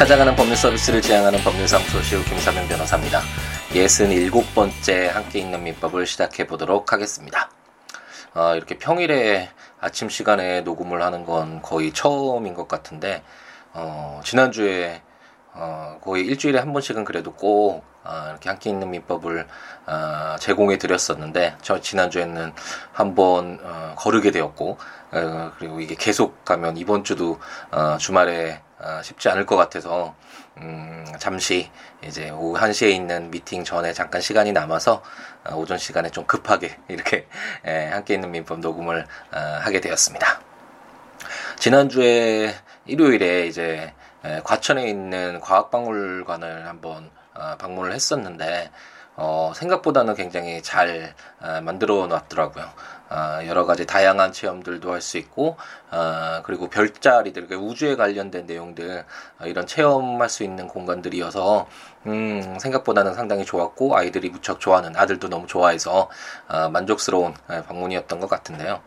찾아가는 법률 서비스를 지향하는 법률사무소 시우 김사명 변호사입니다. 67번째 함께 있는 민법을 시작해 보도록 하겠습니다. 어, 이렇게 평일에 아침 시간에 녹음을 하는 건 거의 처음인 것 같은데, 어, 지난주에 어, 거의 일주일에 한 번씩은 그래도 꼭 어, 이렇게 함께 있는 민법을 어, 제공해 드렸었는데 저 지난주에는 한번 어, 거르게 되었고 어, 그리고 이게 계속 가면 이번 주도 어, 주말에 어, 쉽지 않을 것 같아서 음, 잠시 이제 오후 1시에 있는 미팅 전에 잠깐 시간이 남아서 어, 오전 시간에 좀 급하게 이렇게 에, 함께 있는 민법 녹음을 어, 하게 되었습니다. 지난주에 일요일에 이제 에, 과천에 있는 과학박물관을 한번 어, 방문을 했었는데 어, 생각보다는 굉장히 잘 어, 만들어 놨더라고요. 어, 여러 가지 다양한 체험들도 할 수 있고, 어, 그리고 별자리들, 그러니까 우주에 관련된 내용들, 어, 이런 체험할 수 있는 공간들이어서, 음, 생각보다는 상당히 좋았고, 아이들이 무척 좋아하는, 아들도 너무 좋아해서, 어, 만족스러운 어, 방문이었던 것 같은데요.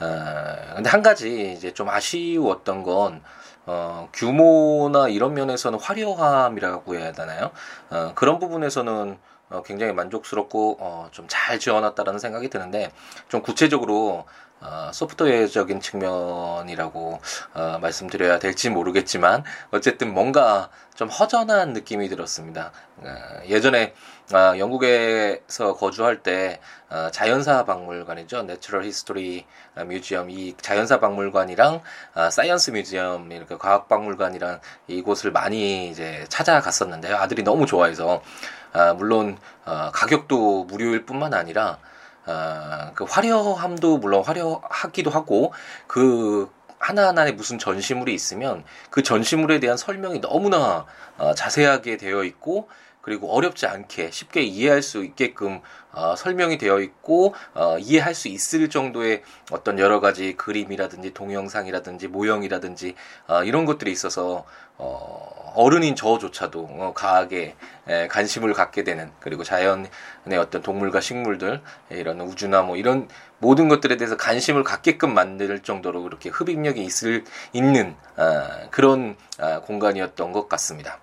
어, 근데 한 가지 이제 좀 아쉬웠던 건, 어, 규모나 이런 면에서는 화려함이라고 해야 되나요? 어, 그런 부분에서는 어, 굉장히 만족스럽고 어, 좀 잘 지어놨다라는 생각이 드는데 좀 구체적으로 어, 소프트웨어적인 측면이라고 어, 말씀드려야 될지 모르겠지만 어쨌든 뭔가 좀 허전한 느낌이 들었습니다. 어, 예전에 어, 영국에서 거주할 때 어, 자연사 박물관이죠, Natural History Museum. 이 자연사 박물관이랑 어, Science Museum 이렇게 과학 박물관이랑 이곳을 많이 이제 찾아갔었는데요. 아들이 너무 좋아해서. 아, 물론 어, 가격도 무료일 뿐만 아니라 어, 그 화려함도 물론 화려하기도 하고 그 하나하나에 무슨 전시물이 있으면 그 전시물에 대한 설명이 너무나 어, 자세하게 되어 있고 그리고 어렵지 않게 쉽게 이해할 수 있게끔 어, 설명이 되어 있고 어, 이해할 수 있을 정도의 어떤 여러 가지 그림이라든지 동영상이라든지 모형이라든지 어, 이런 것들이 있어서 어, 어른인 저조차도 어, 과학에 에, 관심을 갖게 되는 그리고 자연의 어떤 동물과 식물들 이런 우주나 뭐 이런 모든 것들에 대해서 관심을 갖게끔 만들 정도로 그렇게 흡입력이 있을 있는 어, 그런 어, 공간이었던 것 같습니다.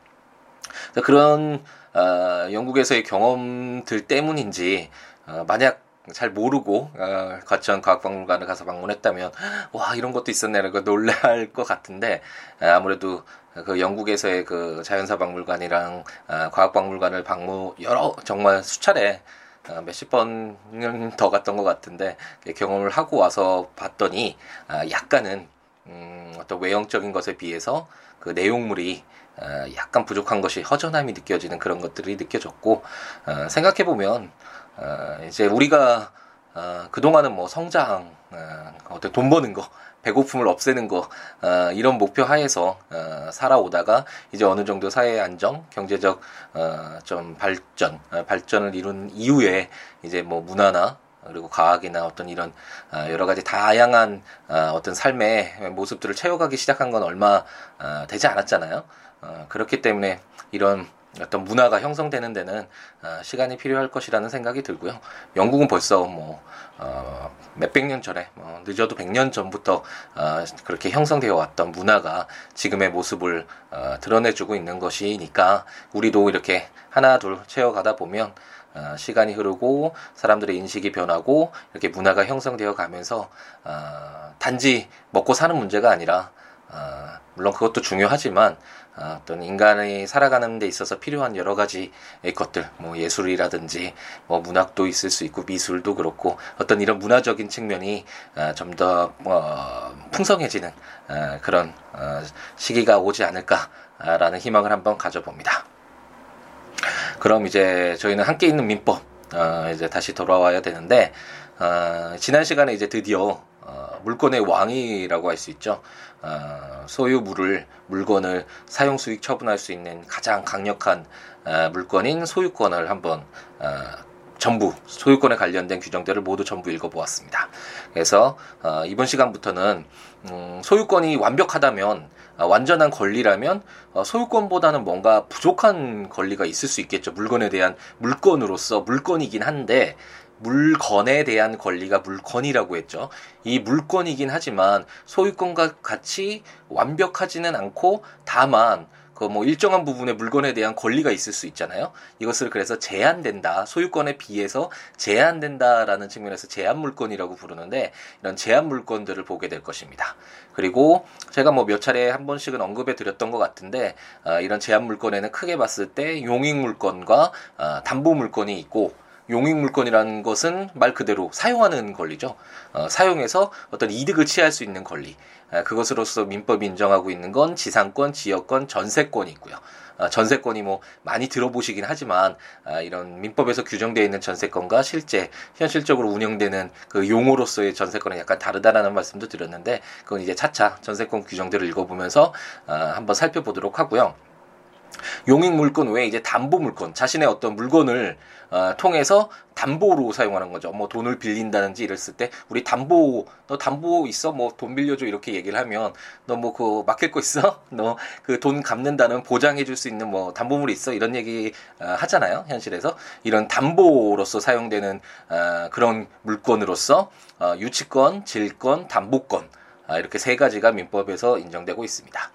그런 어, 영국에서의 경험들 때문인지 어, 만약 잘 모르고 어, 과천 과학박물관을 가서 방문했다면 와 이런 것도 있었네라고 놀랄 것 같은데 어, 아무래도 그 영국에서의 그 자연사 박물관이랑 어, 과학박물관을 방문 여러 정말 수차례 어, 몇십 번은 더 갔던 것 같은데 경험을 하고 와서 봤더니 어, 약간은 음, 어떤 외형적인 것에 비해서 그 내용물이 어, 약간 부족한 것이 허전함이 느껴지는 그런 것들이 느껴졌고 어, 생각해 보면 어, 이제 우리가 어, 그동안은 뭐 성장, 어, 어떤 돈 버는 거, 배고픔을 없애는 거, 어, 이런 목표 하에서, 어, 살아오다가, 이제 어느 정도 사회 안정, 경제적, 어, 좀 발전, 어, 발전을 이룬 이후에, 이제 뭐 문화나, 그리고 과학이나 어떤 이런 어, 여러 가지 다양한 어, 어떤 삶의 모습들을 채워가기 시작한 건 얼마 어, 되지 않았잖아요. 어, 그렇기 때문에 이런 어떤 문화가 형성되는 데는 어, 시간이 필요할 것이라는 생각이 들고요. 영국은 벌써 뭐 어, 몇백 년 전에 뭐 늦어도 백 년 전부터 어, 그렇게 형성되어 왔던 문화가 지금의 모습을 어, 드러내주고 있는 것이니까 우리도 이렇게 하나 둘 채워가다 보면 어, 시간이 흐르고 사람들의 인식이 변하고 이렇게 문화가 형성되어 가면서 어, 단지 먹고 사는 문제가 아니라 어, 물론 그것도 중요하지만 어, 어떤 인간이 살아가는 데 있어서 필요한 여러 가지 것들, 뭐 예술이라든지 뭐 문학도 있을 수 있고 미술도 그렇고 어떤 이런 문화적인 측면이 어, 좀더 어, 풍성해지는 어, 그런 어, 시기가 오지 않을까라는 희망을 한번 가져봅니다. 그럼 이제 저희는 함께 있는 민법 어, 이제 다시 돌아와야 되는데 어, 지난 시간에 이제 드디어 어, 물건의 왕이라고 할 수 있죠. 어, 소유물을 물건을 사용 수익 처분할 수 있는 가장 강력한 어, 물건인 소유권을 한번 어, 전부 소유권에 관련된 규정들을 모두 전부 읽어보았습니다. 그래서 어, 이번 시간부터는 음, 소유권이 완벽하다면 어, 완전한 권리라면 어, 소유권보다는 뭔가 부족한 권리가 있을 수 있겠죠. 물건에 대한 물건으로서 물건이긴 한데 물건에 대한 권리가 물건이라고 했죠. 이 물건이긴 하지만 소유권과 같이 완벽하지는 않고 다만 그뭐 일정한 부분의 물건에 대한 권리가 있을 수 있잖아요. 이것을 그래서 제한된다. 소유권에 비해서 제한된다라는 측면에서 제한 물건이라고 부르는데 이런 제한 물건들을 보게 될 것입니다. 그리고 제가 뭐 몇 차례 한 번씩은 언급해 드렸던 것 같은데 어, 이런 제한 물건에는 크게 봤을 때 용익 물건과 어, 담보 물건이 있고 용익 물건이라는 것은 말 그대로 사용하는 권리죠. 어, 사용해서 어떤 이득을 취할 수 있는 권리. 아, 그것으로서 민법이 인정하고 있는 건 지상권, 지역권, 전세권이 있고요. 아, 전세권이 뭐 많이 들어보시긴 하지만 아, 이런 민법에서 규정되어 있는 전세권과 실제 현실적으로 운영되는 그 용어로서의 전세권은 약간 다르다라는 말씀도 드렸는데 그건 이제 차차 전세권 규정들을 읽어보면서 한번 살펴보도록 하고요. 용익 물건 외에 이제 담보 물건, 자신의 어떤 물건을 어, 통해서 담보로 사용하는 거죠. 뭐 돈을 빌린다든지 이랬을 때 우리 담보 너 담보 있어? 뭐 돈 빌려줘 이렇게 얘기를 하면 너 뭐 그 맡길 거 있어? 너 그 돈 갚는다는 보장해 줄 수 있는 뭐 담보물이 있어? 이런 얘기 어, 하잖아요. 현실에서 이런 담보로서 사용되는 어, 그런 물건으로서 어, 유치권, 질권, 담보권 아, 이렇게 세 가지가 민법에서 인정되고 있습니다.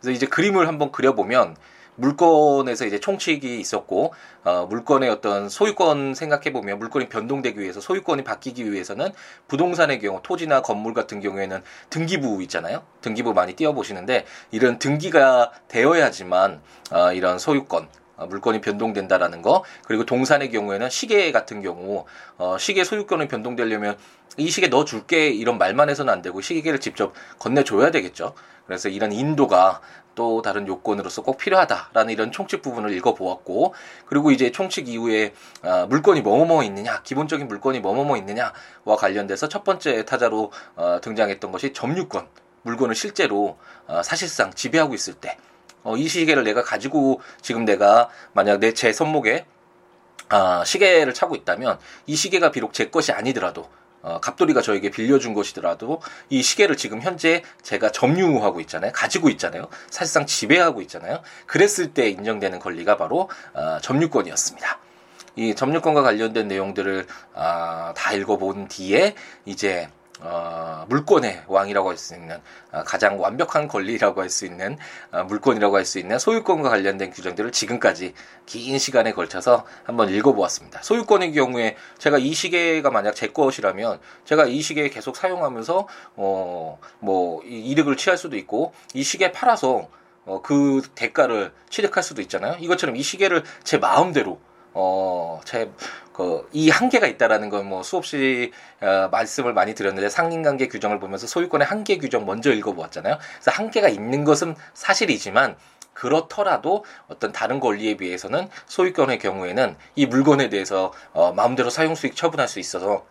그래서 이제 그림을 한번 그려보면 물건에서 이제 총칙이 있었고 어, 물건의 어떤 소유권 생각해 보면 물건이 변동되기 위해서 소유권이 바뀌기 위해서는 부동산의 경우 토지나 건물 같은 경우에는 등기부 있잖아요. 등기부 많이 띄워 보시는데 이런 등기가 되어야지만 어, 이런 소유권 어, 물건이 변동된다라는 거 그리고 동산의 경우에는 시계 같은 경우 어, 시계 소유권이 변동되려면 이 시계 넣어줄게 이런 말만 해서는 안 되고 시계를 직접 건네줘야 되겠죠. 그래서 이런 인도가 또 다른 요건으로서 꼭 필요하다라는 이런 총칙 부분을 읽어보았고 그리고 이제 총칙 이후에 어, 물건이 뭐뭐 있느냐 기본적인 물건이 뭐뭐 있느냐와 관련돼서 첫 번째 타자로 어, 등장했던 것이 점유권 물건을 실제로 어, 사실상 지배하고 있을 때 어, 이 시계를 내가 가지고 지금 내가 만약 내 제 손목에 아, 시계를 차고 있다면 이 시계가 비록 제 것이 아니더라도 어, 갑돌이가 저에게 빌려준 것이더라도 이 시계를 지금 현재 제가 점유하고 있잖아요. 가지고 있잖아요. 사실상 지배하고 있잖아요. 그랬을 때 인정되는 권리가 바로 어, 점유권이었습니다. 이 점유권과 관련된 내용들을 어, 다 읽어본 뒤에 이제 어, 물권의 왕이라고 할 수 있는 어, 가장 완벽한 권리라고 할 수 있는 어, 물권이라고 할 수 있는 소유권과 관련된 규정들을 지금까지 긴 시간에 걸쳐서 한번 읽어보았습니다. 소유권의 경우에 제가 이 시계가 만약 제 것이라면 제가 이 시계 계속 사용하면서 어, 뭐 이득을 취할 수도 있고 이 시계 팔아서 어, 그 대가를 취득할 수도 있잖아요. 이것처럼 이 시계를 제 마음대로 어, 제, 그, 이 한계가 있다라는 건 뭐 수없이 어, 말씀을 많이 드렸는데 상인관계 규정을 보면서 소유권의 한계 규정 먼저 읽어보았잖아요. 그래서 한계가 있는 것은 사실이지만 그렇더라도 어떤 다른 권리에 비해서는 소유권의 경우에는 이 물건에 대해서 어, 마음대로 사용 수익 처분할 수 있어서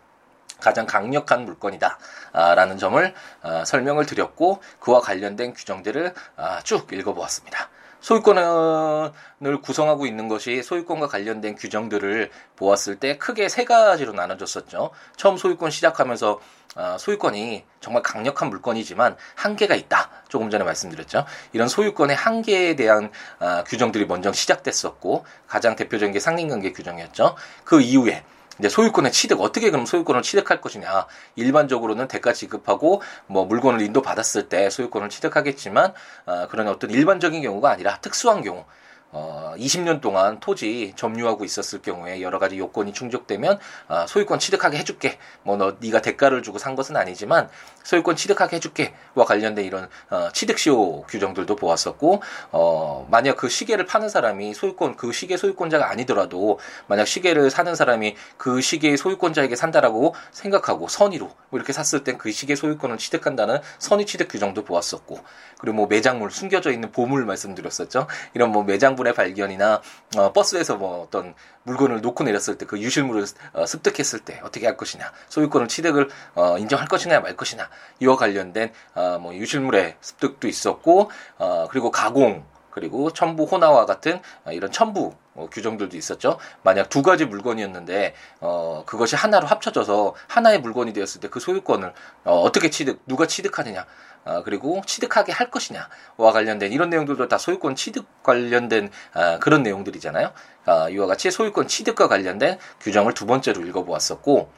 가장 강력한 물건이다라는 점을 어, 설명을 드렸고 그와 관련된 규정들을 아, 쭉 읽어보았습니다. 소유권을 구성하고 있는 것이 소유권과 관련된 규정들을 보았을 때 크게 세 가지로 나눠졌었죠. 처음 소유권 시작하면서 아, 소유권이 정말 강력한 물건이지만 한계가 있다. 조금 전에 말씀드렸죠. 이런 소유권의 한계에 대한 아, 규정들이 먼저 시작됐었고 가장 대표적인 게 상린관계 규정이었죠. 그 이후에 이제 소유권의 취득 어떻게 그럼 소유권을 취득할 것이냐. 일반적으로는 대가 지급하고 뭐 물건을 인도 받았을 때 소유권을 취득하겠지만 어, 그런 어떤 일반적인 경우가 아니라 특수한 경우 어, 20년 동안 토지 점유하고 있었을 경우에 여러 가지 요건이 충족되면 어, 소유권 취득하게 해줄게. 뭐 너 네가 대가를 주고 산 것은 아니지만 소유권 취득하게 해줄게와 관련된 이런 어, 취득시효 규정들도 보았었고 어, 만약 그 시계를 파는 사람이 소유권 그 시계 소유권자가 아니더라도 만약 시계를 사는 사람이 그 시계의 소유권자에게 산다라고 생각하고 선의로 뭐 이렇게 샀을 땐 그 시계 소유권을 취득한다는 선의 취득 규정도 보았었고 그리고 뭐 매장물 숨겨져 있는 보물 말씀드렸었죠. 이런 뭐 매장 분의 발견이나 어, 버스에서 뭐 어떤 물건을 놓고 내렸을 때 그 유실물을 어, 습득했을 때 어떻게 할 것이냐 소유권을 취득을 어, 인정할 것이냐 말 것이냐 이와 관련된 어, 뭐 유실물의 습득도 있었고 어, 그리고 가공 그리고 첨부 호나와 같은 어, 이런 첨부 어, 규정들도 있었죠. 만약 두 가지 물건이었는데 어 그것이 하나로 합쳐져서 하나의 물건이 되었을 때 그 소유권을 어, 어떻게 취득 누가 취득하느냐 어, 그리고 취득하게 할 것이냐와 관련된 이런 내용들도 다 소유권 취득 관련된 어, 그런 내용들이잖아요. 어, 이와 같이 소유권 취득과 관련된 규정을 두 번째로 읽어보았었고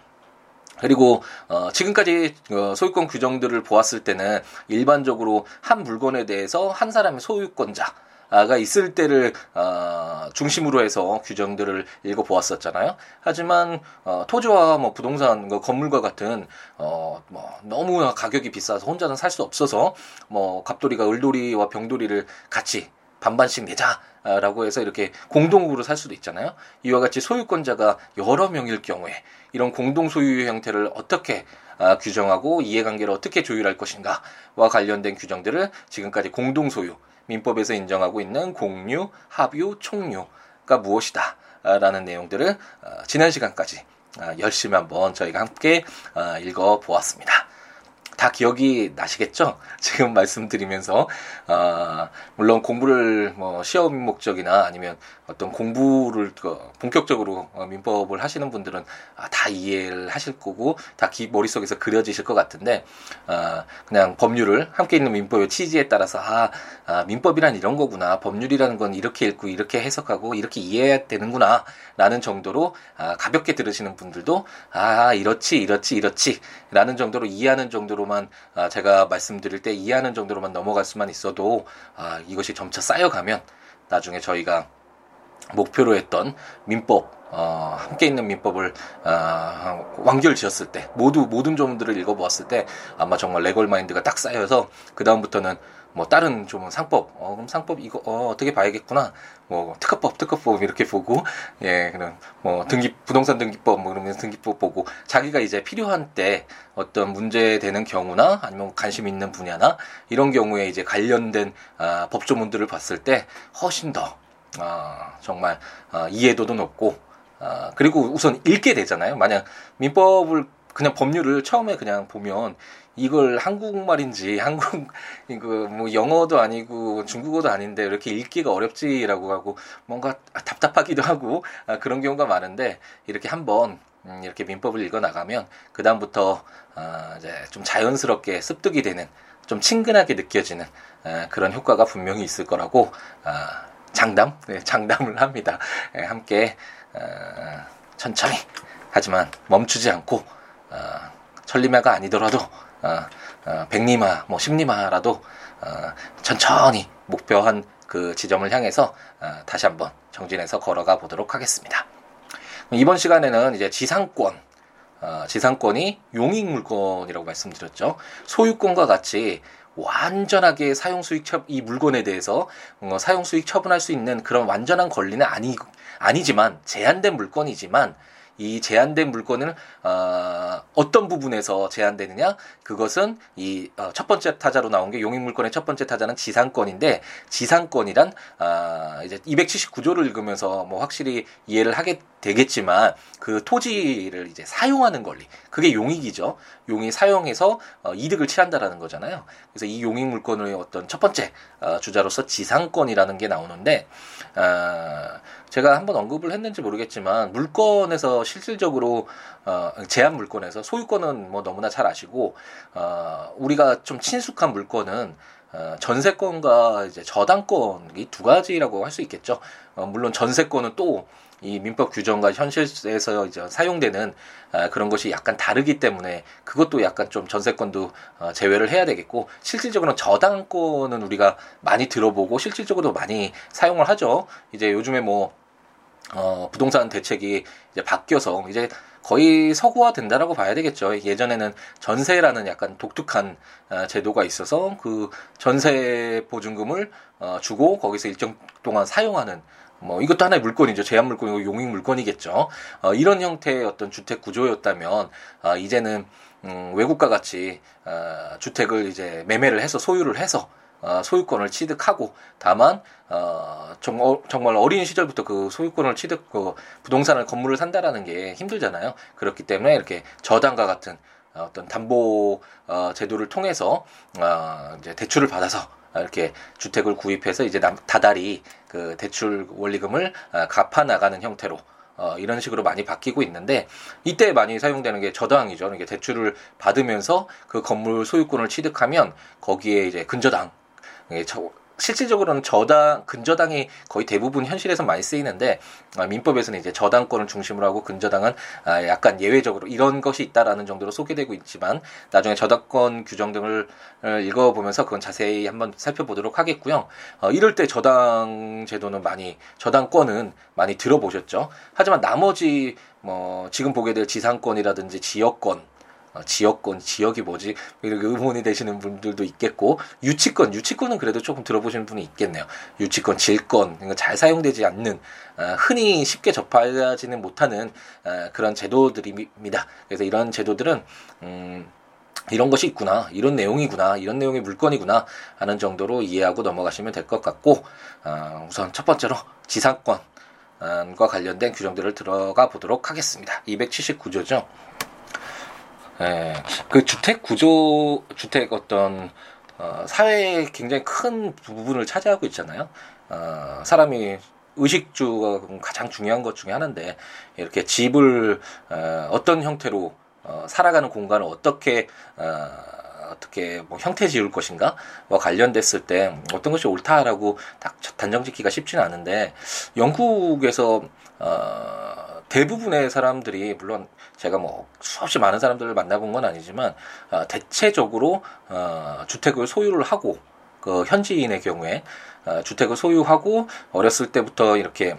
그리고 어, 지금까지 어, 소유권 규정들을 보았을 때는 일반적으로 한 물건에 대해서 한 사람의 소유권자 가 있을 때를 어, 중심으로 해서 규정들을 읽어보았었잖아요. 하지만 어, 토지와 뭐 부동산, 그 건물과 같은 어, 뭐 너무 가격이 비싸서 혼자는 살 수 없어서 뭐 갑돌이가 을돌이와 병돌이를 같이 반반씩 내자라고 해서 이렇게 공동으로 살 수도 있잖아요. 이와 같이 소유권자가 여러 명일 경우에 이런 공동 소유 형태를 어떻게 아, 규정하고 이해관계를 어떻게 조율할 것인가와 관련된 규정들을 지금까지 공동 소유 민법에서 인정하고 있는 공유, 합유, 총유가 무엇이다. 라는 내용들을 어, 지난 시간까지 어, 열심히 한번 저희가 함께 어, 읽어 보았습니다. 다 기억이 나시겠죠? 지금 말씀드리면서 어, 물론 공부를 뭐 시험 목적이나 아니면 어떤 공부를 그 본격적으로 어, 민법을 하시는 분들은 아, 다 이해를 하실 거고 다 기, 머릿속에서 그려지실 것 같은데 어, 그냥 법률을 함께 있는 민법의 취지에 따라서 아, 아 민법이란 이런 거구나 법률이라는 건 이렇게 읽고 이렇게 해석하고 이렇게 이해해야 되는구나 라는 정도로 아, 가볍게 들으시는 분들도 아 이렇지 이렇지 이렇지 라는 정도로 이해하는 정도로 만 아, 제가 말씀드릴 때 이해하는 정도로만 넘어갈 수만 있어도 아, 이것이 점차 쌓여가면 나중에 저희가 목표로 했던 민법 어, 함께 있는 민법을 어, 완결 지었을 때 모두 모든 조문들을 읽어보았을 때 아마 정말 레걸 마인드가 딱 쌓여서 그 다음부터는 뭐 다른 조문 상법 어 그럼 상법 이거 어 어떻게 봐야겠구나. 뭐 특허법 특허법 이렇게 보고 예 그런 뭐 등기 부동산 등기법 뭐 그러면 등기법 보고 자기가 이제 필요한 때 어떤 문제 되는 경우나 아니면 관심 있는 분야나 이런 경우에 이제 관련된 아, 법조문들을 봤을 때 훨씬 더 아, 정말 아, 이해도도 높고 아, 그리고 우선 읽게 되잖아요. 만약 민법을 그냥 법률을 처음에 그냥 보면 이걸 한국말인지 한국 이거 뭐 영어도 아니고 중국어도 아닌데 이렇게 읽기가 어렵지라고 하고 뭔가 답답하기도 하고 아, 그런 경우가 많은데 이렇게 한번 음, 이렇게 민법을 읽어 나가면 그 다음부터 아, 이제 좀 자연스럽게 습득이 되는 좀 친근하게 느껴지는 아, 그런 효과가 분명히 있을 거라고 아, 장담, 네, 장담을 합니다. 네, 함께 어, 천천히 하지만 멈추지 않고 어, 천리마가 아니더라도 어, 어, 백리마, 뭐 십리마라도 어, 천천히 목표한 그 지점을 향해서 어, 다시 한번 정진해서 걸어가 보도록 하겠습니다. 이번 시간에는 이제 지상권, 어, 지상권이 용익 물건이라고 말씀드렸죠. 소유권과 같이 완전하게 사용 수익 처, 이 물건에 대해서 어, 사용 수익 처분할 수 있는 그런 완전한 권리는 아니 아니지만 제한된 물건이지만 이 제한된 물건을 어, 어떤 부분에서 제한되느냐? 그것은 이첫 어, 번째 타자로 나온 게 용익 물건의 첫 번째 타자는 지상권인데 지상권이란 어, 이제 279조를 읽으면서 뭐 확실히 이해를 하게 되겠지만 그 토지를 이제 사용하는 권리 그게 용익이죠. 용이 사용해서 어, 이득을 취한다라는 거잖아요. 그래서 이 용익 물건의 어떤 첫 번째 어, 주자로서 지상권이라는 게 나오는데 어, 제가 한번 언급을 했는지 모르겠지만 물건에서 실질적으로 어, 제한 물건에서 소유권은 뭐 너무나 잘 아시고 어, 우리가 좀 친숙한 물건은 어, 전세권과 이제 저당권 이 두 가지라고 할 수 있겠죠. 어, 물론 전세권은 또 이 민법 규정과 현실에서 이제 사용되는 아, 그런 것이 약간 다르기 때문에 그것도 약간 좀 전세권도 어, 제외를 해야 되겠고 실질적으로는 저당권은 우리가 많이 들어보고 실질적으로 많이 사용을 하죠. 이제 요즘에 뭐 어, 부동산 대책이 이제 바뀌어서 이제 거의 서구화 된다라고 봐야 되겠죠. 예전에는 전세라는 약간 독특한 어, 제도가 있어서 그 전세 보증금을 어, 주고 거기서 일정 동안 사용하는 뭐 이것도 하나의 물건이죠. 제한 물건이고 용익 물건이겠죠. 어, 이런 형태의 어떤 주택 구조였다면 어, 이제는 음, 외국과 같이 어, 주택을 이제 매매를 해서 소유를 해서 어, 소유권을 취득하고 다만 어, 정, 어, 정말 어린 시절부터 그 소유권을 취득 그 부동산을 건물을 산다라는 게 힘들잖아요. 그렇기 때문에 이렇게 저당과 같은 어떤 담보 어, 제도를 통해서 어, 이제 대출을 받아서 이렇게 주택을 구입해서 이제 남, 다달이 그 대출 원리금을 어, 갚아 나가는 형태로 어, 이런 식으로 많이 바뀌고 있는데 이때 많이 사용되는 게 저당이죠. 이게 대출을 받으면서 그 건물 소유권을 취득하면 거기에 이제 근저당 실질적으로는 저당 근저당이 거의 대부분 현실에서 많이 쓰이는데 아, 민법에서는 이제 저당권을 중심으로 하고 근저당은 아, 약간 예외적으로 이런 것이 있다라는 정도로 소개되고 있지만 나중에 저당권 규정 등을 어, 읽어보면서 그건 자세히 한번 살펴보도록 하겠고요. 어, 이럴 때 저당 제도는 많이 저당권은 많이 들어보셨죠. 하지만 나머지 뭐 지금 보게 될 지상권이라든지 지역권 어, 지역권, 지역이 뭐지? 이렇게 의문이 되시는 분들도 있겠고, 유치권, 유치권은 그래도 조금 들어보시는 분이 있겠네요. 유치권, 질권, 잘 사용되지 않는, 어, 흔히 쉽게 접하지는 못하는 어, 그런 제도들입니다. 그래서 이런 제도들은, 음, 이런 것이 있구나, 이런 내용이구나, 이런 내용의 물건이구나 하는 정도로 이해하고 넘어가시면 될 것 같고, 어, 우선 첫 번째로 지상권, 과 관련된 규정들을 들어가 보도록 하겠습니다. 279조죠. 예, 그 주택 구조, 주택 어떤, 어, 사회에 굉장히 큰 부분을 차지하고 있잖아요. 어, 사람이 의식주가 가장 중요한 것 중에 하나인데, 이렇게 집을, 어, 어떤 형태로, 어, 살아가는 공간을 어떻게, 어, 어떻게 뭐 형태 지을 것인가와 관련됐을 때 어떤 것이 옳다라고 딱 단정 짓기가 쉽지는 않은데 영국에서 어 대부분의 사람들이 물론 제가 뭐 수없이 많은 사람들을 만나본 건 아니지만 어, 대체적으로 어, 주택을 소유를 하고 그 현지인의 경우에 어, 주택을 소유하고 어렸을 때부터 이렇게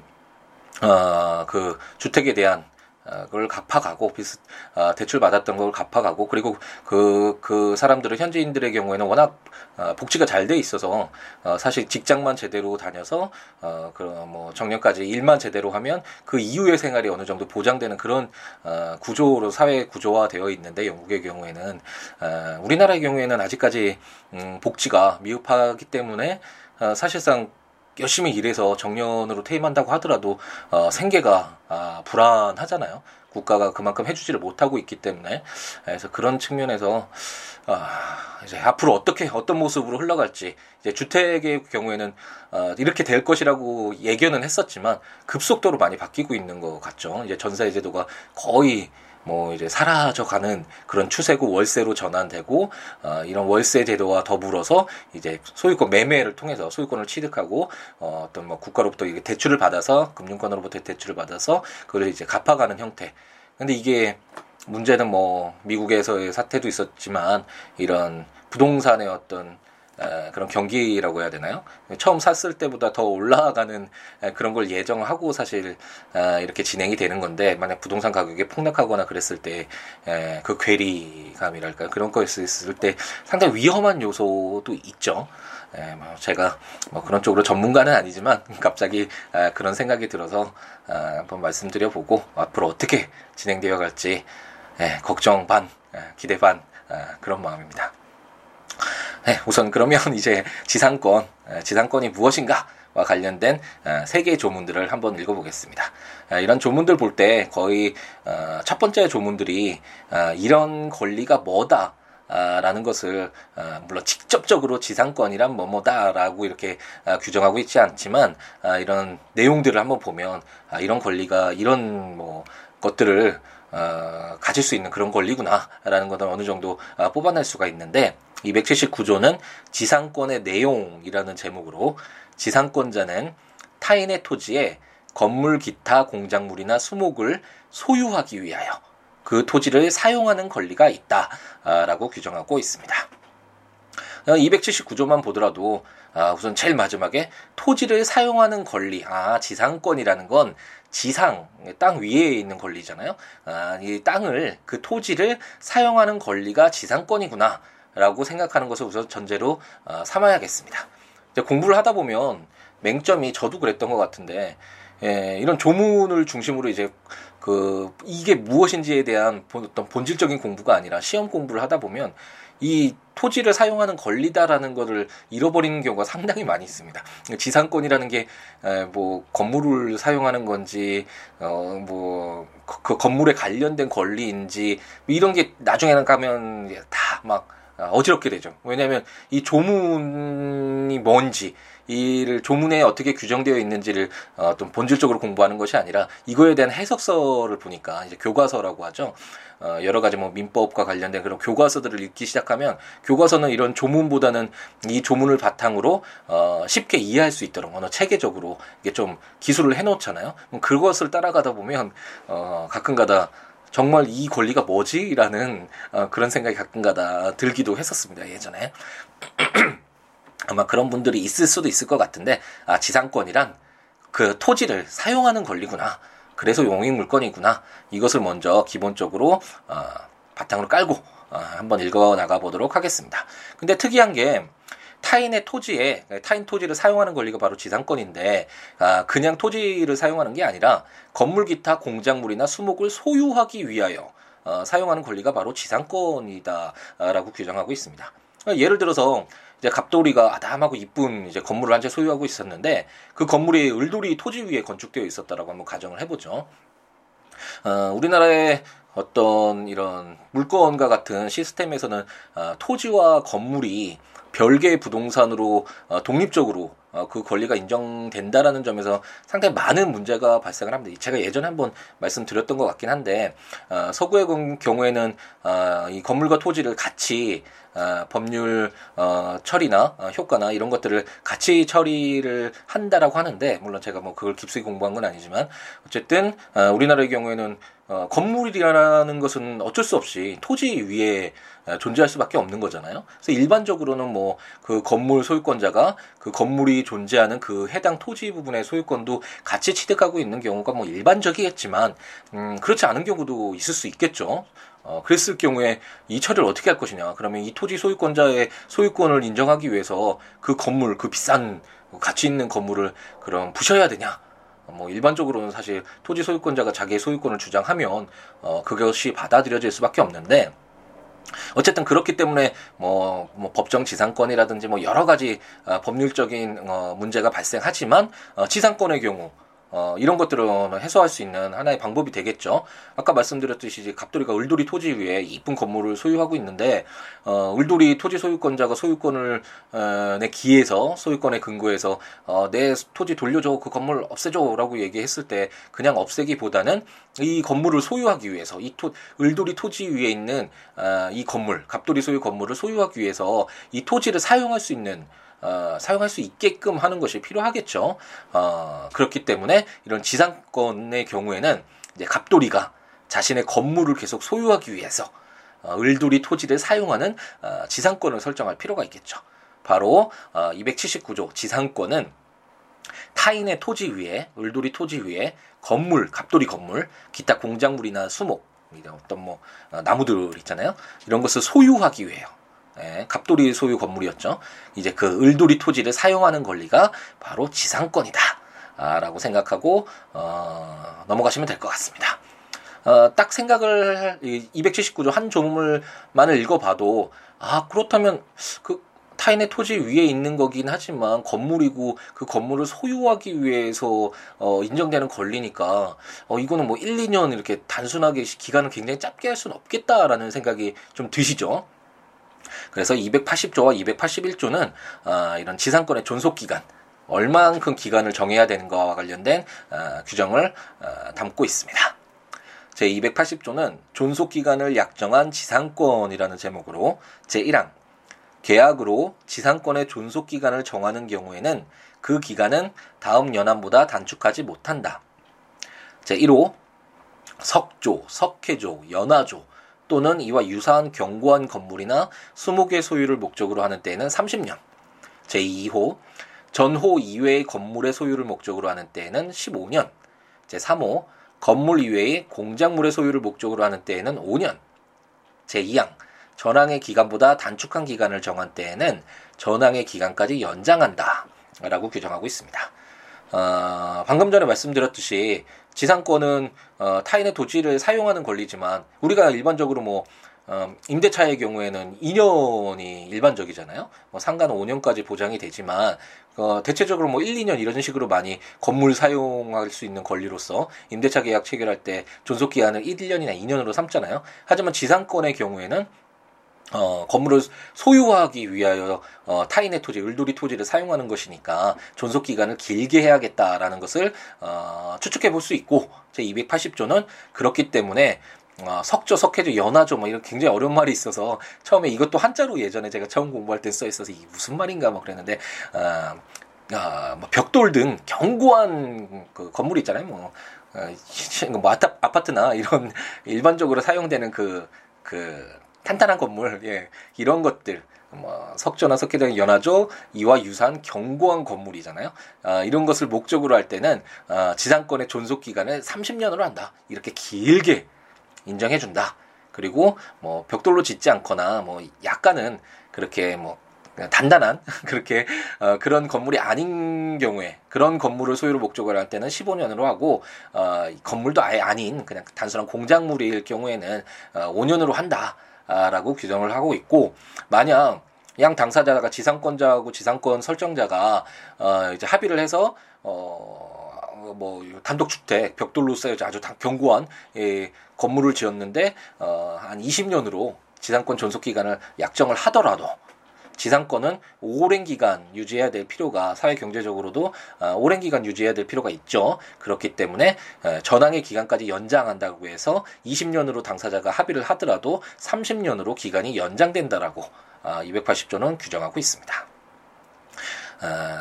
어, 그 주택에 대한 어, 그걸 갚아가고 비슷 어, 대출 받았던 걸 갚아가고 그리고 그그 그 사람들은 현지인들의 경우에는 워낙 어, 복지가 잘 돼 있어서 어, 사실 직장만 제대로 다녀서 어, 그뭐 정년까지 일만 제대로 하면 그 이후의 생활이 어느 정도 보장되는 그런 어, 구조로 사회 구조화 되어 있는데 영국의 경우에는 어, 우리나라의 경우에는 아직까지 음, 복지가 미흡하기 때문에 어, 사실상 열심히 일해서 정년으로 퇴임한다고 하더라도 어, 생계가 아, 불안하잖아요. 국가가 그만큼 해주지를 못하고 있기 때문에 그래서 그런 측면에서 아, 이제 앞으로 어떻게 어떤 모습으로 흘러갈지 이제 주택의 경우에는 어, 이렇게 될 것이라고 예견은 했었지만 급속도로 많이 바뀌고 있는 것 같죠. 이제 전세 제도가 거의 뭐 이제 사라져가는 그런 추세고 월세로 전환되고 어, 이런 월세 제도와 더불어서 이제 소유권 매매를 통해서 소유권을 취득하고 어, 어떤 뭐 국가로부터 이게 대출을 받아서 금융권으로부터 대출을 받아서 그걸 이제 갚아가는 형태. 근데 이게 문제는 뭐 미국에서의 사태도 있었지만 이런 부동산의 어떤 그런 경기라고 해야 되나요? 처음 샀을 때보다 더 올라가는 그런 걸 예정하고 사실 이렇게 진행이 되는 건데 만약 부동산 가격이 폭락하거나 그랬을 때 그 괴리감이랄까 그런 거 있을 때 상당히 위험한 요소도 있죠. 뭐 제가 뭐 그런 쪽으로 전문가는 아니지만 갑자기 그런 생각이 들어서 한번 말씀드려 보고 앞으로 어떻게 진행되어 갈지 걱정 반 기대 반 그런 마음입니다. 네, 우선 그러면 이제 지상권, 지상권이 무엇인가? 와 관련된 세 개의 조문들을 한번 읽어보겠습니다. 이런 조문들 볼 때 거의 어, 첫 번째 조문들이 어, 이런 권리가 뭐다. 라는 것을 어, 물론 직접적으로 지상권이란 뭐뭐다라고 이렇게 규정하고 있지 않지만 이런 내용들을 한번 보면 이런 권리가 이런 뭐 것들을 가질 수 있는 그런 권리구나라는 것을 어느 정도 뽑아낼 수가 있는데 279조는 지상권의 내용이라는 제목으로 지상권자는 타인의 토지에 건물 기타 공작물이나 수목을 소유하기 위하여 그 토지를 사용하는 권리가 있다라고 규정하고 있습니다. 279조만 어, 보더라도 아, 우선 제일 마지막에 토지를 사용하는 권리, 아 지상권이라는 건 지상 땅 위에 있는 권리잖아요. 아, 이 땅을 그 토지를 사용하는 권리가 지상권이구나. 라고 생각하는 것을 우선 전제로 어, 삼아야겠습니다. 공부를 하다 보면 맹점이 저도 그랬던 것 같은데 예, 이런 조문을 중심으로 이제 그 이게 무엇인지에 대한 어떤 본질적인 공부가 아니라 시험 공부를 하다 보면 이 토지를 사용하는 권리다라는 것을 잃어버리는 경우가 상당히 많이 있습니다. 지상권이라는 게 뭐 건물을 사용하는 건지 어뭐 그 건물에 관련된 권리인지 이런 게 나중에는 가면 다막 아, 어지럽게 되죠. 왜냐하면 이 조문이 뭔지 이를 조문에 어떻게 규정되어 있는지를 어, 좀 본질적으로 공부하는 것이 아니라 이거에 대한 해석서를 보니까 이제 교과서라고 하죠. 어, 여러 가지 뭐 민법과 관련된 그런 교과서들을 읽기 시작하면 교과서는 이런 조문보다는 이 조문을 바탕으로 어, 쉽게 이해할 수 있도록 언어 체계적으로 이게 좀 기술을 해놓잖아요. 그것을 따라가다 보면 어, 가끔가다 정말 이 권리가 뭐지? 라는 어, 그런 생각이 가끔가다 들기도 했었습니다. 예전에. 아마 그런 분들이 있을 수도 있을 것 같은데 아, 지상권이란 그 토지를 사용하는 권리구나. 그래서 용익 물건이구나. 이것을 먼저 기본적으로 어, 바탕으로 깔고 어, 한번 읽어 나가 보도록 하겠습니다. 근데 특이한 게 타인의 토지에 타인 토지를 사용하는 권리가 바로 지상권인데 아, 그냥 토지를 사용하는 게 아니라 건물 기타 공작물이나 수목을 소유하기 위하여 어, 사용하는 권리가 바로 지상권이다라고 규정하고 있습니다. 예를 들어서 이제 갑돌이가 아담하고 이쁜 이제 건물을 한 채 소유하고 있었는데 그 건물이 을돌이 토지 위에 건축되어 있었다라고 한번 가정을 해보죠. 어, 우리나라의 어떤 이런 물건과 같은 시스템에서는 어, 토지와 건물이 별개의 부동산으로 어, 독립적으로 어, 그 권리가 인정된다라는 점에서 상당히 많은 문제가 발생을 합니다. 제가 예전에 한번 말씀드렸던 것 같긴 한데 어, 서구의 경우에는 어, 이 건물과 토지를 같이 어, 법률 어, 처리나 어, 효과나 이런 것들을 같이 처리를 한다라고 하는데 물론 제가 뭐 그걸 깊숙이 공부한 건 아니지만 어쨌든 어, 우리나라의 경우에는 어, 건물이라는 것은 어쩔 수 없이 토지 위에 어, 존재할 수밖에 없는 거잖아요. 그래서 일반적으로는 뭐 그 건물 소유권자가 그 건물이 존재하는 그 해당 토지 부분의 소유권도 같이 취득하고 있는 경우가 뭐 일반적이겠지만 음, 그렇지 않은 경우도 있을 수 있겠죠. 어, 그랬을 경우에 이 처리를 어떻게 할 것이냐. 그러면 이 토지 소유권자의 소유권을 인정하기 위해서 그 건물, 그 비싼 가치 있는 건물을 그럼 부셔야 되냐. 뭐 일반적으로는 사실 토지 소유권자가 자기의 소유권을 주장하면 어, 그것이 받아들여질 수밖에 없는데 어쨌든 그렇기 때문에 뭐, 뭐 법정 지상권이라든지 뭐 여러 가지 어, 법률적인 어, 문제가 발생하지만 어, 지상권의 경우 어, 이런 것들은 해소할 수 있는 하나의 방법이 되겠죠. 아까 말씀드렸듯이 이제 갑돌이가 을돌이 토지 위에 이쁜 건물을 소유하고 있는데, 어, 을돌이 토지 소유권자가 소유권을, 어, 내 기에서, 소유권에 근거해서, 어, 내 토지 돌려줘, 그 건물 없애줘, 라고 얘기했을 때, 그냥 없애기보다는 이 건물을 소유하기 위해서, 이 토, 을돌이 토지 위에 있는, 어, 이 건물, 갑돌이 소유 건물을 소유하기 위해서 이 토지를 사용할 수 있는, 어, 사용할 수 있게끔 하는 것이 필요하겠죠. 어, 그렇기 때문에 이런 지상권의 경우에는 이제 갑돌이가 자신의 건물을 계속 소유하기 위해서 어, 을돌이 토지를 사용하는 어, 지상권을 설정할 필요가 있겠죠. 바로 어, 279조 지상권은 타인의 토지 위에 을돌이 토지 위에 건물, 갑돌이 건물, 기타 공작물이나 수목, 이런 어떤 뭐 어, 나무들 있잖아요. 이런 것을 소유하기 위해요. 예, 갑돌이 소유 건물이었죠. 이제 그 을돌이 토지를 사용하는 권리가 바로 지상권이다. 아, 라고 생각하고 어, 넘어가시면 될 것 같습니다. 어, 딱 생각을 279조 한 조문만을 읽어봐도 아 그렇다면 그 타인의 토지 위에 있는 거긴 하지만 건물이고 그 건물을 소유하기 위해서 어, 인정되는 권리니까 어, 이거는 뭐 1, 2년 이렇게 단순하게 기간을 굉장히 짧게 할 수는 없겠다라는 생각이 좀 드시죠. 그래서 280조와 281조는 어, 이런 지상권의 존속 기간 얼만큼 기간을 정해야 되는 것과 관련된 어, 규정을 어, 담고 있습니다. 제 280조는 존속 기간을 약정한 지상권이라는 제목으로 제 1항 계약으로 지상권의 존속 기간을 정하는 경우에는 그 기간은 다음 연한보다 단축하지 못한다. 제 1호 석조, 석회조, 연화조, 또는 이와 유사한 견고한 건물이나 수목의 소유를 목적으로 하는 때에는 30년. 제2호 전호 이외의 건물의 소유를 목적으로 하는 때에는 15년. 제3호 건물 이외의 공작물의 소유를 목적으로 하는 때에는 5년. 제2항 전항의 기간보다 단축한 기간을 정한 때에는 전항의 기간까지 연장한다. 라고 규정하고 있습니다. 어, 방금 전에 말씀드렸듯이 지상권은 어, 타인의 도지를 사용하는 권리지만 우리가 일반적으로 뭐 어, 임대차의 경우에는 2년이 일반적이잖아요. 뭐 상가는 5년까지 보장이 되지만 어, 대체적으로 뭐 1, 2년 이런 식으로 많이 건물 사용할 수 있는 권리로서 임대차 계약 체결할 때 존속 기한을 1, 년이나 2년으로 삼잖아요. 하지만 지상권의 경우에는 어, 건물을 소유하기 위하여 어, 타인의 토지, 을돌이 토지를 사용하는 것이니까 존속 기간을 길게 해야겠다라는 것을 어, 추측해 볼 수 있고 제 280조는 그렇기 때문에 어, 석조, 석회조, 연화조 뭐 이런 굉장히 어려운 말이 있어서 처음에 이것도 한자로 예전에 제가 처음 공부할 때 써 있어서 이게 무슨 말인가 뭐 그랬는데 어, 어, 뭐 벽돌 등 견고한 그 건물 있잖아요. 뭐, 어, 뭐 아파트나 이런 일반적으로 사용되는 그, 그 탄탄한 건물, 예, 이런 것들, 뭐 석조나 석회등 연화조 이와 유사한 견고한 건물이잖아요. 아, 이런 것을 목적으로 할 때는 아, 지상권의 존속 기간을 30년으로 한다. 이렇게 길게 인정해 준다. 그리고 뭐 벽돌로 짓지 않거나 뭐 약간은 그렇게 뭐 단단한 그렇게 어, 그런 건물이 아닌 경우에 그런 건물을 소유로 목적을 할 때는 15년으로 하고 어, 건물도 아예 아닌 그냥 단순한 공작물일 경우에는 어, 5년으로 한다 라고 규정을 하고 있고 만약 양 당사자가 지상권자하고 지상권 설정자가 어, 이제 합의를 해서 어. 뭐 단독 주택 벽돌로 쌓여져 아주 견고한 예, 건물을 지었는데 어, 한 20년으로 지상권 존속 기간을 약정을 하더라도 지상권은 오랜 기간 유지해야 될 필요가 사회 경제적으로도 어, 오랜 기간 유지해야 될 필요가 있죠. 그렇기 때문에 어, 전항의 기간까지 연장한다고 해서 20년으로 당사자가 합의를 하더라도 30년으로 기간이 연장된다라고 280조는 어, 규정하고 있습니다.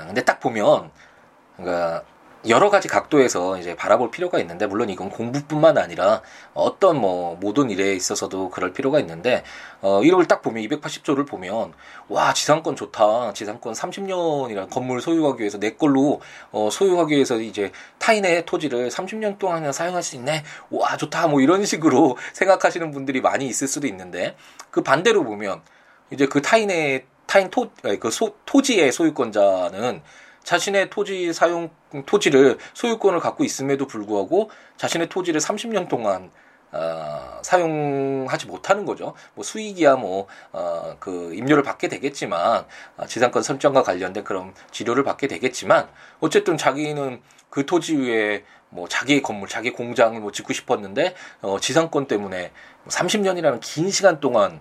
근데 딱 보면 그러니까 여러 가지 각도에서 이제 바라볼 필요가 있는데 물론 이건 공부뿐만 아니라 어떤 뭐 모든 일에 있어서도 그럴 필요가 있는데 어 이걸 딱 보면 280조를 보면 와 지상권 좋다. 지상권 30년이란 건물 소유하기 위해서 내 걸로 어 소유하기 위해서 이제 타인의 토지를 30년 동안 사용할 수 있네. 와 좋다. 뭐 이런 식으로 생각하시는 분들이 많이 있을 수도 있는데 그 반대로 보면 이제 그 타인의 타인 토 그 토지의 소유권자는 자신의 토지 사용 토지를 소유권을 갖고 있음에도 불구하고 자신의 토지를 30년 동안 어, 사용하지 못하는 거죠. 뭐 수익이야 뭐, 어, 그 임료를 받게 되겠지만, 어, 지상권 설정과 관련된 그런 지료를 받게 되겠지만, 어쨌든 자기는 그 토지 위에 뭐 자기의 건물, 자기 공장을 뭐 짓고 싶었는데, 어, 지상권 때문에 30년이라는 긴 시간 동안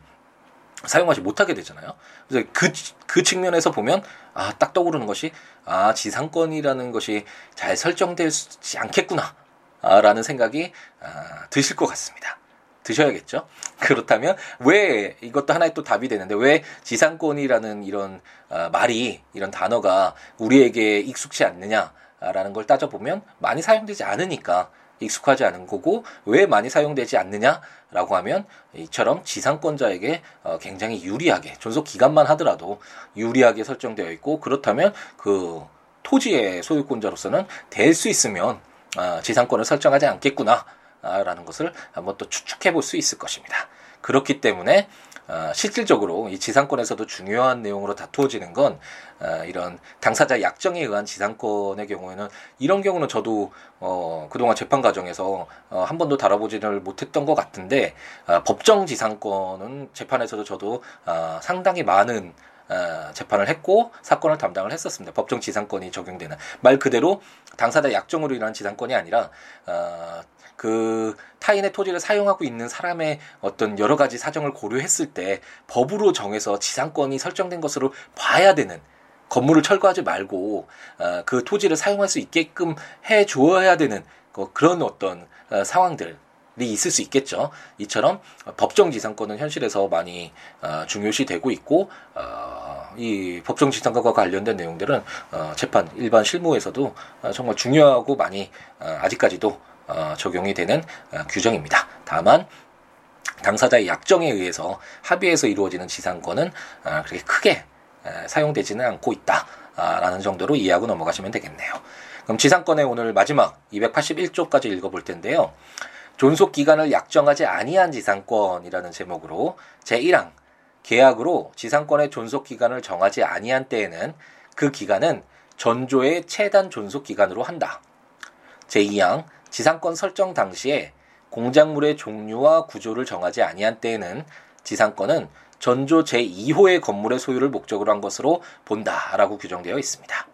사용하지 못하게 되잖아요. 그래서 그, 그 측면에서 보면, 아, 딱 떠오르는 것이, 아, 지상권이라는 것이 잘 설정되지 않겠구나. 아, 라는 생각이, 아, 드실 것 같습니다. 드셔야겠죠? 그렇다면, 왜, 이것도 하나의 또 답이 되는데, 왜 지상권이라는 이런, 아, 말이, 이런 단어가 우리에게 익숙치 않느냐 라는 걸 따져보면, 많이 사용되지 않으니까, 익숙하지 않은 거고 왜 많이 사용되지 않느냐라고 하면 이처럼 지상권자에게 어, 굉장히 유리하게 존속 기간만 하더라도 유리하게 설정되어 있고 그렇다면 그 토지의 소유권자로서는 될 수 있으면 아, 지상권을 설정하지 않겠구나라는 것을 한번 또 추측해 볼 수 있을 것입니다. 그렇기 때문에 어, 실질적으로 이 지상권에서도 중요한 내용으로 다투어지는 건 어, 이런 당사자 약정에 의한 지상권의 경우에는 이런 경우는 저도 어, 그동안 재판 과정에서 어, 한 번도 다뤄보지를 못했던 것 같은데 어, 법정 지상권은 재판에서도 저도 어, 상당히 많은 어, 재판을 했고 사건을 담당을 했었습니다. 법정 지상권이 적용되는 말 그대로 당사자 약정으로 인한 지상권이 아니라 어, 그 타인의 토지를 사용하고 있는 사람의 어떤 여러 가지 사정을 고려했을 때 법으로 정해서 지상권이 설정된 것으로 봐야 되는 건물을 철거하지 말고 어, 그 토지를 사용할 수 있게끔 해 주어야 되는 그 그런 어떤 어, 상황들 이 있을 수 있겠죠. 이처럼 법정 지상권은 현실에서 많이 어, 중요시 되고 있고 어, 이 법정 지상권과 관련된 내용들은 어, 재판 일반 실무에서도 어, 정말 중요하고 많이 어, 아직까지도 어, 적용이 되는 어, 규정입니다. 다만 당사자의 약정에 의해서 합의해서 이루어지는 지상권은 어, 그렇게 크게 에, 사용되지는 않고 있다라는 정도로 이해하고 넘어가시면 되겠네요. 그럼 지상권의 오늘 마지막 281조까지 읽어볼 텐데요. 존속 기간을 약정하지 아니한 지상권이라는 제목으로 제1항 계약으로 지상권의 존속 기간을 정하지 아니한 때에는 그 기간은 전조의 최단 존속 기간으로 한다. 제2항 지상권 설정 당시에 공작물의 종류와 구조를 정하지 아니한 때에는 지상권은 전조 제2호의 건물의 소유를 목적으로 한 것으로 본다라고 규정되어 있습니다.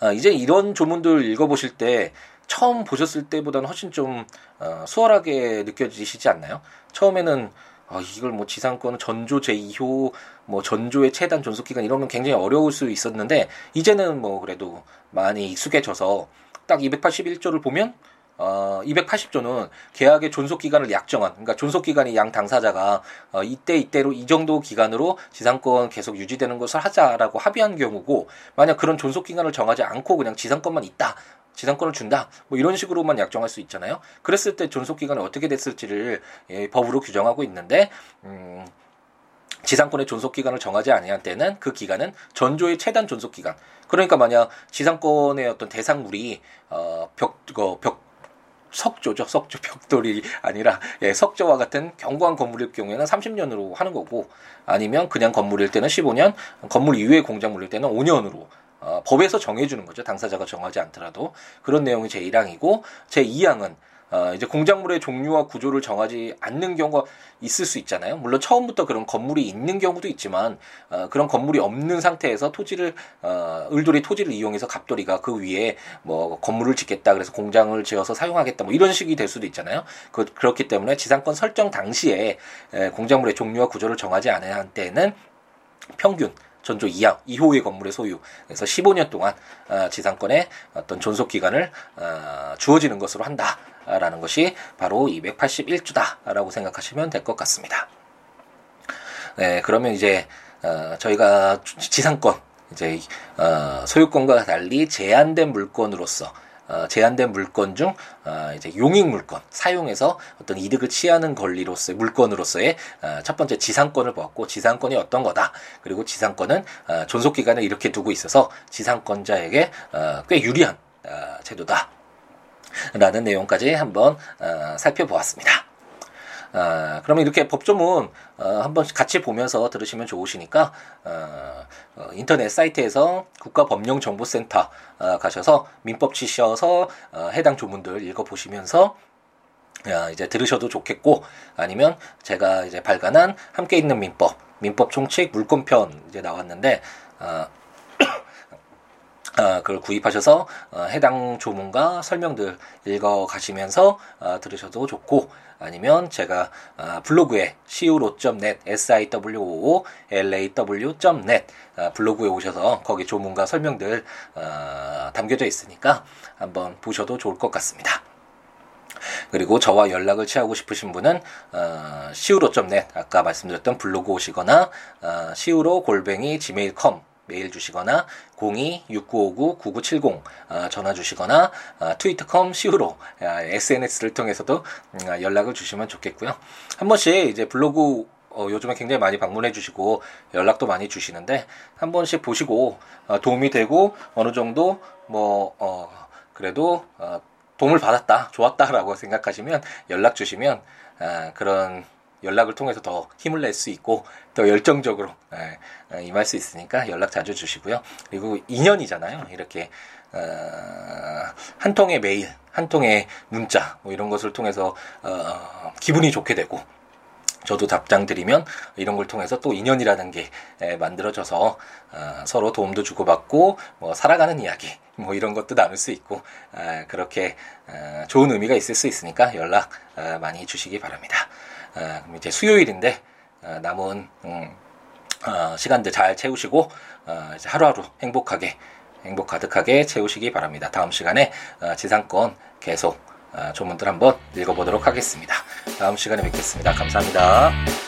아, 이제 이런 조문들 읽어보실 때 처음 보셨을 때보다는 훨씬 좀 어, 수월하게 느껴지시지 않나요? 처음에는 아, 이걸 뭐 지상권 전조 제2호 뭐 전조의 최단 존속 기간 이런 건 굉장히 어려울 수 있었는데 이제는 뭐 그래도 많이 익숙해져서 딱 281조를 보면 어, 280조는 계약의 존속 기간을 약정한, 그러니까 존속 기간이 양 당사자가 어, 이때 이때로 이 정도 기간으로 지상권 계속 유지되는 것을 하자라고 합의한 경우고, 만약 그런 존속 기간을 정하지 않고 그냥 지상권만 있다. 지상권을 준다. 뭐 이런 식으로만 약정할 수 있잖아요. 그랬을 때 존속 기간이 어떻게 됐을지를 예, 법으로 규정하고 있는데, 음, 지상권의 존속 기간을 정하지 아니한 때는 그 기간은 전조의 최단 존속 기간. 그러니까 만약 지상권의 어떤 대상물이 어벽 어, 벽 석조죠. 석조 벽돌이 아니라 예, 석조와 같은 견고한 건물일 경우에는 30년으로 하는 거고 아니면 그냥 건물일 때는 15년, 건물 이외의 공작물일 때는 5년으로 어, 법에서 정해주는 거죠. 당사자가 정하지 않더라도 그런 내용이 제 1항이고 제 2항은 어, 이제 공작물의 종류와 구조를 정하지 않는 경우가 있을 수 있잖아요. 물론 처음부터 그런 건물이 있는 경우도 있지만 어, 그런 건물이 없는 상태에서 토지를 어, 을돌이 토지를 이용해서 갑돌이가 그 위에 뭐 건물을 짓겠다 그래서 공장을 지어서 사용하겠다 뭐 이런 식이 될 수도 있잖아요. 그, 그렇기 때문에 지상권 설정 당시에 에, 공작물의 종류와 구조를 정하지 않은 때는 평균 전조 2항 2호의 건물의 소유. 그래서 15년 동안 어, 지상권의 어떤 존속 기간을 어, 주어지는 것으로 한다 라는 것이 바로 281조다라고 생각하시면 될 것 같습니다. 네, 그러면 이제 어, 저희가 지상권 이제 소유권과 달리 제한된 물건으로서 어, 제한된 물건 중 어, 이제 용익 물건 사용해서 어떤 이득을 취하는 권리로서의 물건으로서의 어, 첫 번째 지상권을 보았고 지상권이 어떤 거다 그리고 지상권은 어, 존속 기간을 이렇게 두고 있어서 지상권자에게 어, 꽤 유리한 어, 제도다. 라는 내용까지 한번 어, 살펴보았습니다. 아, 그러면 이렇게 법조문 어, 한번 같이 보면서 들으시면 좋으시니까 어, 어, 인터넷 사이트에서 국가법령정보센터 어, 가셔서 민법 치셔서 어, 해당 조문들 읽어보시면서 어, 이제 들으셔도 좋겠고 아니면 제가 이제 발간한 함께 있는 민법 민법 총칙 물권편 이제 나왔는데 어, 어, 그걸 구입하셔서 어, 해당 조문과 설명들 읽어 가시면서 어, 들으셔도 좋고 아니면 제가 어, 블로그에 siwo.net siwo.law.net 어, 블로그에 오셔서 거기 조문과 설명들 어, 담겨져 있으니까 한번 보셔도 좋을 것 같습니다. 그리고 저와 연락을 취하고 싶으신 분은 어, siwo.net 아까 말씀드렸던 블로그 오시거나 어, siwo 골뱅이 gmail.com 메일 주시거나 02-6959-9970 어, 전화 주시거나 어, 트위터컴 시우로 어, SNS를 통해서도 음, 아, 연락을 주시면 좋겠고요. 한 번씩 이제 블로그 어, 요즘에 굉장히 많이 방문해 주시고 연락도 많이 주시는데 한 번씩 보시고 어, 도움이 되고 어느 정도 뭐 어, 그래도 어, 도움을 받았다 좋았다라고 생각하시면 연락 주시면 아, 그런 연락을 통해서 더 힘을 낼 수 있고 더 열정적으로 예, 어, 임할 수 있으니까 연락 자주 주시고요. 그리고 인연이잖아요. 이렇게 어, 한 통의 메일, 한 통의 문자 뭐 이런 것을 통해서 어, 기분이 좋게 되고 저도 답장 드리면 이런 걸 통해서 또 인연이라는 게 만들어져서 서로 도움도 주고받고 뭐 살아가는 이야기 뭐 이런 것도 나눌 수 있고 그렇게 좋은 의미가 있을 수 있으니까 연락 많이 주시기 바랍니다. 아, 그럼 이제 수요일인데 아, 남은 음, 어, 시간들 잘 채우시고 어, 이제 하루하루 행복하게 행복 가득하게 채우시기 바랍니다. 다음 시간에 어, 지상권 계속 조문들 한번 읽어보도록 하겠습니다. 다음 시간에 뵙겠습니다. 감사합니다.